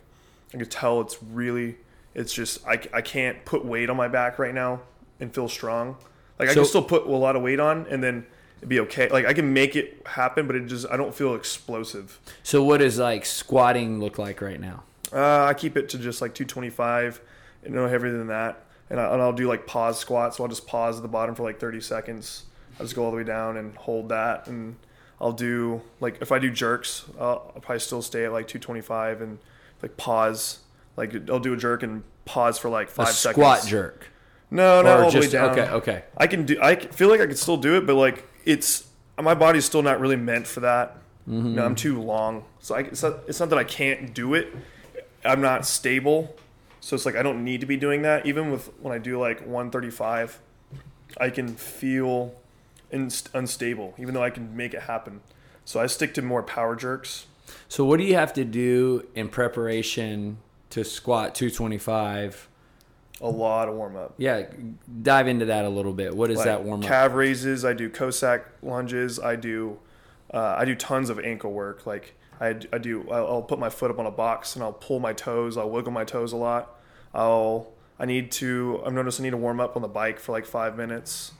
I could tell it's really, it's just I, I can't put weight on my back right now and feel strong. Like I So- can still put a lot of weight on and then it'd be okay. Like I can make it happen, but it just I don't feel explosive. So, what does like squatting look like right now? Uh, I keep it to just like 225 and no heavier than that. And, I, and I'll do like pause squats. So I'll just pause at the bottom for like 30 seconds. I'll just go all the way down and hold that. And I'll do like if I do jerks, I'll, I'll probably still stay at like 225 and like pause. Like I'll do a jerk and pause for like five A five squat jerk. No, not Or all the way down. okay, okay. I can do. I feel like I could still do it, but like it's my body's still not really meant for that. Mm-hmm. No, I'm too long, so I, it's not. It's not that I can't do it. I'm not stable, so it's like I don't need to be doing that. Even with when I do like 135, I can feel inst- unstable, even though I can make it happen. So I stick to more power jerks. So, what do you have to do in preparation to squat 225? A lot of warm up. Yeah, dive into that a little bit. What is that warm up? Calf raises. I do Cossack lunges. I do, uh, I do tons of ankle work. Like I, I do. I'll, I'll put my foot up on a box and I'll pull my toes. I'll wiggle my toes a lot. I'll. I need to. I've noticed I need to warm up on the bike for like five minutes,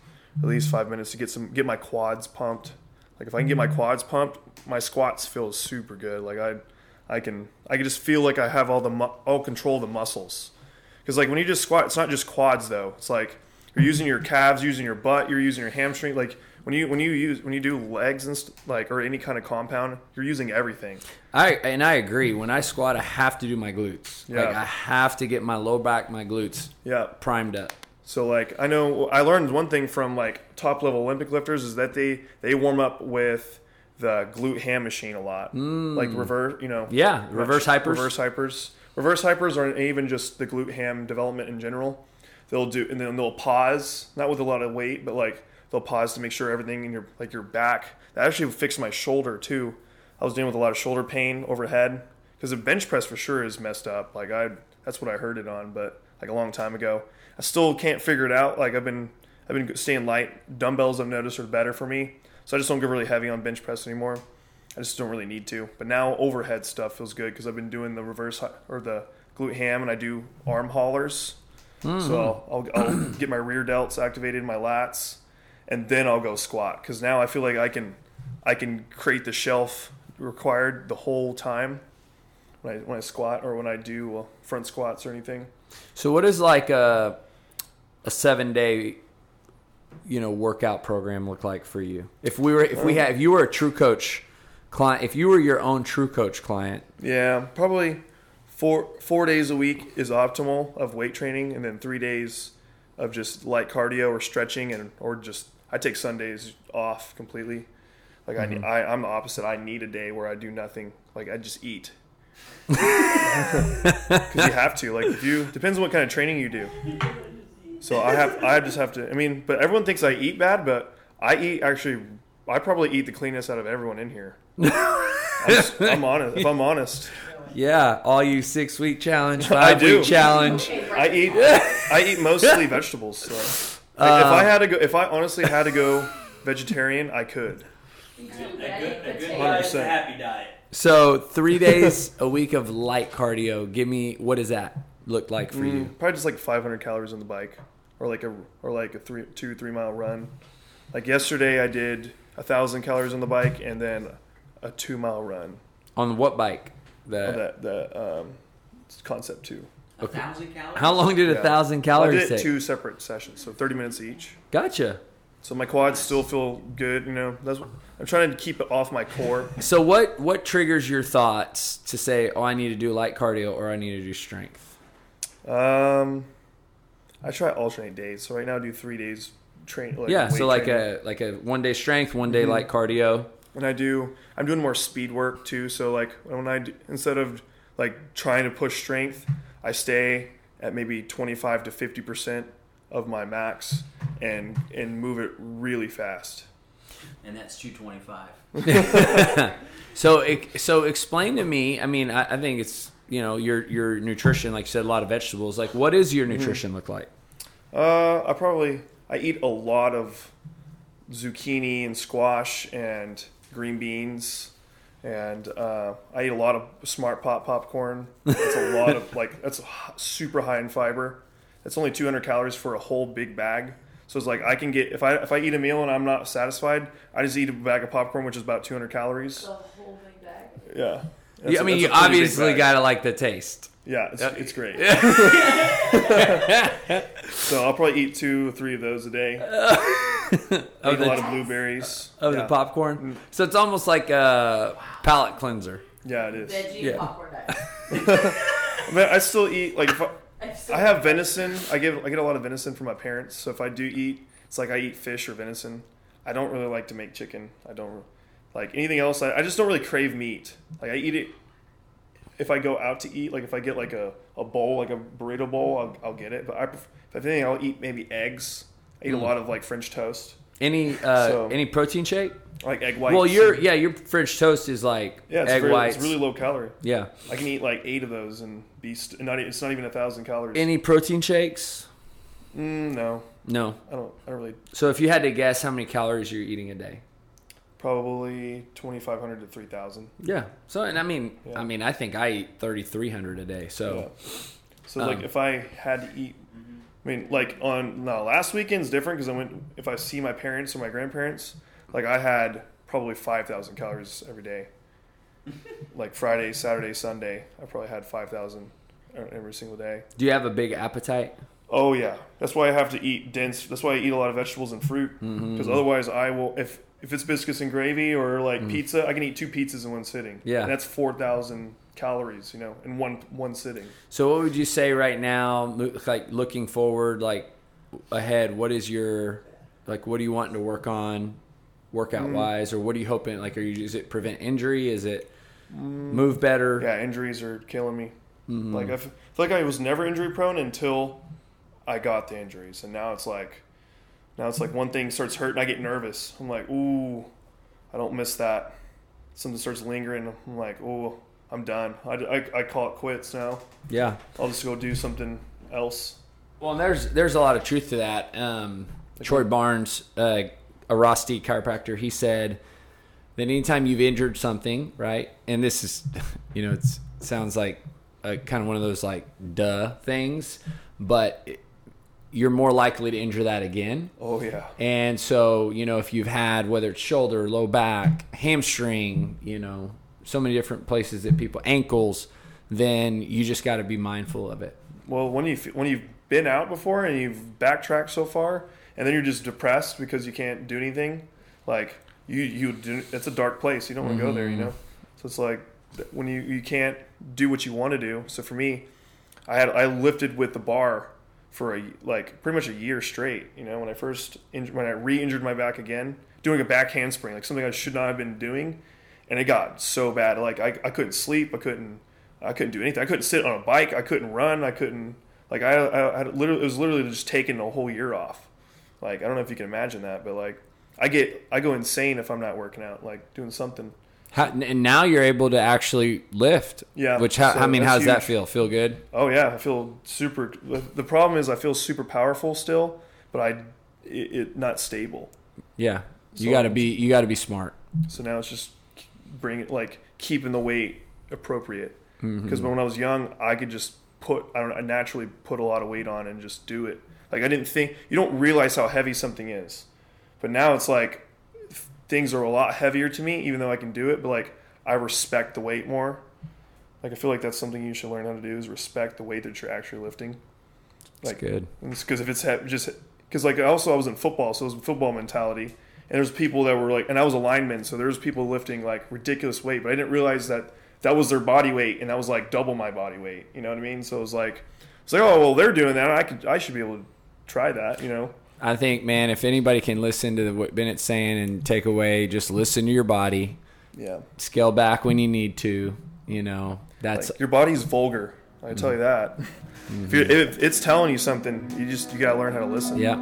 at least five minutes to get some get my quads pumped. Like if I can get my quads pumped, my squats feel super good. Like I, I can. I can just feel like I have all the mu- all control of the muscles. Because like when you just squat, it's not just quads though. It's like you're using your calves, using your butt, you're using your hamstring. Like when you when you use when you do legs and st- like or any kind of compound, you're using everything. I and I agree. When I squat, I have to do my glutes. Like Yeah. I have to get my low back, my glutes Yeah. primed up. So like I know I learned one thing from like top level Olympic lifters is that they they warm up with the glute ham machine a lot, mm. like reverse, you know. Yeah, reverse hypers. Reverse hypers. Reverse hypers aren't even just the glute ham development in general. They'll do and then they'll pause, not with a lot of weight, but like they'll pause to make sure everything in your like your back. That actually fixed my shoulder too. I was dealing with a lot of shoulder pain overhead because the bench press for sure is messed up. Like I, that's what I heard it on, but like a long time ago. I still can't figure it out. Like I've been, I've been staying light. Dumbbells I've noticed are better for me, so I just don't get really heavy on bench press anymore. I just don't really need to. But now overhead stuff feels good because I've been doing the reverse or the glute ham and I do arm haulers. So I'll, I'll, I'll get my rear delts activated, my lats, and then I'll go squat because now I feel like I can I can create the shelf required the whole time when I when I squat or when I do uh, front squats or anything. So what is like a a seven day, you know, workout program look like for you? If we were, if we um, had, if you were a TrueCoach client, if you were your own TrueCoach client, Yeah, probably four four days a week is optimal of weight training, and then three days of just light cardio or stretching, and or just I take Sundays off completely. Like I mm-hmm. I I'm the opposite. I need a day where I do nothing. Like I just eat. Because you have to. Like if you depends on what kind of training you do. So I have I just have to. I mean, but everyone thinks I eat bad, but I eat actually. I probably eat the cleanest out of everyone in here. I'm, just- I'm honest. If I'm honest, Yeah, all you six week challenge, I five do. week challenge. I eat I eat mostly vegetables. So. Like, if I uh, had to go, if I honestly had to go vegetarian, I could. A good, a good 100%. happy diet. So three days a week of light cardio. Give me what does that look like for you? Mm, probably just like 500 calories on the bike, or like a or like a three two three mile run. Like yesterday, I did a thousand calories on the bike and then a two mile run. On what bike? The Oh, that the um, concept two. A thousand calories. how long did a Yeah. thousand I calories did take? two separate sessions, so 30 minutes each. Gotcha. So my quads still feel good. You know, that's what, I'm trying to keep it off my core. So what what triggers your thoughts to say, oh, I need to do light cardio or I need to do strength? Um, I try alternate days. So right now I do three days train. Like yeah, so like training. a like a one day strength, one day Mhm. light cardio. and I do I'm doing more speed work too. So like when I do, instead of like trying to push strength, I stay at maybe 25 to 50 percent of my max and and move it really fast. And that's two twenty five. So ex- so explain to me. I mean, I, I think it's you know your your nutrition, like you said, a lot of vegetables. Like, what does your nutrition look like? Uh, I probably I eat a lot of zucchini and squash and green beans, and uh, I eat a lot of smart pop popcorn. That's a lot of like that's super high in fiber. It's only 200 calories for a whole big bag. So it's like I can get if I if I eat a meal and I'm not satisfied, I just eat a bag of popcorn, which is about 200 calories. The whole big bag. Yeah. Yeah, That's mean, that's you a pretty big obviously gotta like the taste. Yeah, it's, it's great. so I'll probably eat two or three of those a day. eat a the- lot of blueberries. Of yeah. the popcorn, mm. so it's almost like a palate cleanser. Yeah, it is. Veggie Yeah. popcorn diet. I, mean, I still eat like if I, I have venison. I get I get a lot of venison from my parents. So if I do eat, it's like I eat fish or venison. I don't really like to make chicken. I don't like anything else. I, I just don't really crave meat. Like I eat it if I go out to eat. Like if I get like a, a bowl, like a burrito bowl, I'll, I'll get it. But I pref- if anything, I'll eat maybe eggs. I eat a mm. lot of like French toast, Any uh, So- any protein shake? like egg whites. well, your yeah, your French toast is like yeah, it's egg very, whites. It's really low calorie. yeah. I can eat like eight of those and be st- not. e- It's not even a thousand calories. Any protein shakes? mm, no, No. I don't. I don't really. So if you had to guess how many calories you're eating a day? Probably twenty five hundred to three thousand. Yeah. So and I mean, Yeah. I mean, I think I eat 3,300 a day. So So like Um, if I had to eat, I mean like on no last weekend's different because I went if I see my parents or my grandparents, like I had probably five thousand calories every day. like Friday, Saturday, Sunday, I probably had five thousand uh, every single day. do you have a big appetite? Oh yeah, that's why I have to eat dense. That's why I eat a lot of vegetables and fruit mm-hmm. because otherwise I will if if it's biscuits and gravy or like mm. pizza, I can eat two pizzas in one sitting. Yeah. and that's four thousand calories, you know, in one one sitting. So what would you say right now, like looking forward, like ahead? What is your like? What are you wanting to work on, workout mm. wise, or what are you hoping? Like, are you is it prevent injury? Is it move mm. better? Yeah, injuries are killing me. Mm-hmm. Like I feel like I was never injury prone until I got the injuries, and now it's like, now it's like one thing starts hurting, I get nervous. I'm like, ooh, I don't miss that. Something starts lingering. I'm like, ooh, I'm done. I, I, I call it quits now. Yeah. I'll just go do something else. Well, and there's there's a lot of truth to that. Um, Troy Barnes, uh, a Rosti chiropractor, he said that anytime you've injured something, right, and this is, you know, it's, it sounds like a, kind of one of those like duh things, but it, you're more likely to injure that again. Oh yeah. And so, you know, if you've had whether it's shoulder, low back, hamstring, you know, so many different places that people ankles, then you just got to be mindful of it. Well, when you when you've been out before and you've backtracked so far, and then you're just depressed because you can't do anything, like you you do, it's a dark place. You don't want to go there, you mm-hmm. know. So it's like when you you can't do what you want to do. So for me, I had I lifted with the bar for a like pretty much a year straight. You know, when I first when I re-injured my back again, doing a back handspring, like something I should not have been doing, and it got so bad. Like I, I couldn't sleep. I couldn't I couldn't do anything. I couldn't sit on a bike. I couldn't run. I couldn't like I I, I literally it was literally just taking a whole year off. Like I don't know if you can imagine that, but like I get I go insane if I'm not working out, like doing something. How, and now you're able to actually lift. Yeah, Which how, so I mean, that's how's that feel? Feel good? Oh yeah, I feel super. The problem is I feel super powerful still, but I it, it not stable. Yeah. You So- got to be you got to be smart. So now it's just bring it like keeping the weight appropriate. Mm-hmm. Because when I was young, I could just put I don't know, I naturally put a lot of weight on and just do it. Like I didn't think you don't realize how heavy something is, but now it's like things are a lot heavier to me, even though I can do it. But like I respect the weight more. Like I feel like that's something you should learn how to do is respect the weight that you're actually lifting. That's Like good. because if it's he- just because like also I was in football, so it was football mentality, and there's people that were like, and I was a lineman, so there was people lifting like ridiculous weight, but I didn't realize that that was their body weight, and that was like double my body weight. You know what I mean? So it was like, it's like, oh well, they're doing that, I could, I should be able to try that. You know? I think, man, if anybody can listen to what Bennett's saying and take away, just listen to your body, Yeah. scale back when you need to. You know, that's Like, your body's vulgar. I tell you mm-hmm. that. If, if it's telling you something, you just you gotta learn how to listen. yeah,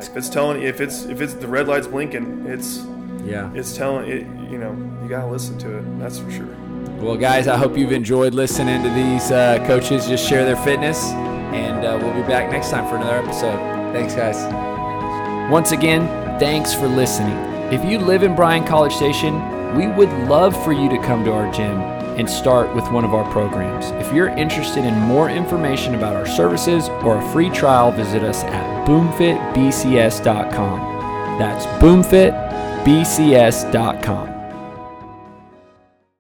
Like if it's telling if it's if it's the red light's blinking, it's yeah. it's telling it. You know, you gotta listen to it. That's for sure. Well, guys, I hope you've enjoyed listening to these uh, coaches just share their fitness, and uh, we'll be back next time for another episode. Thanks, guys. Once again, thanks for listening. If you live in Bryan College Station, we would love for you to come to our gym and start with one of our programs. If you're interested in more information about our services or a free trial, visit us at boomfitbcs.com. That's boomfitbcs.com.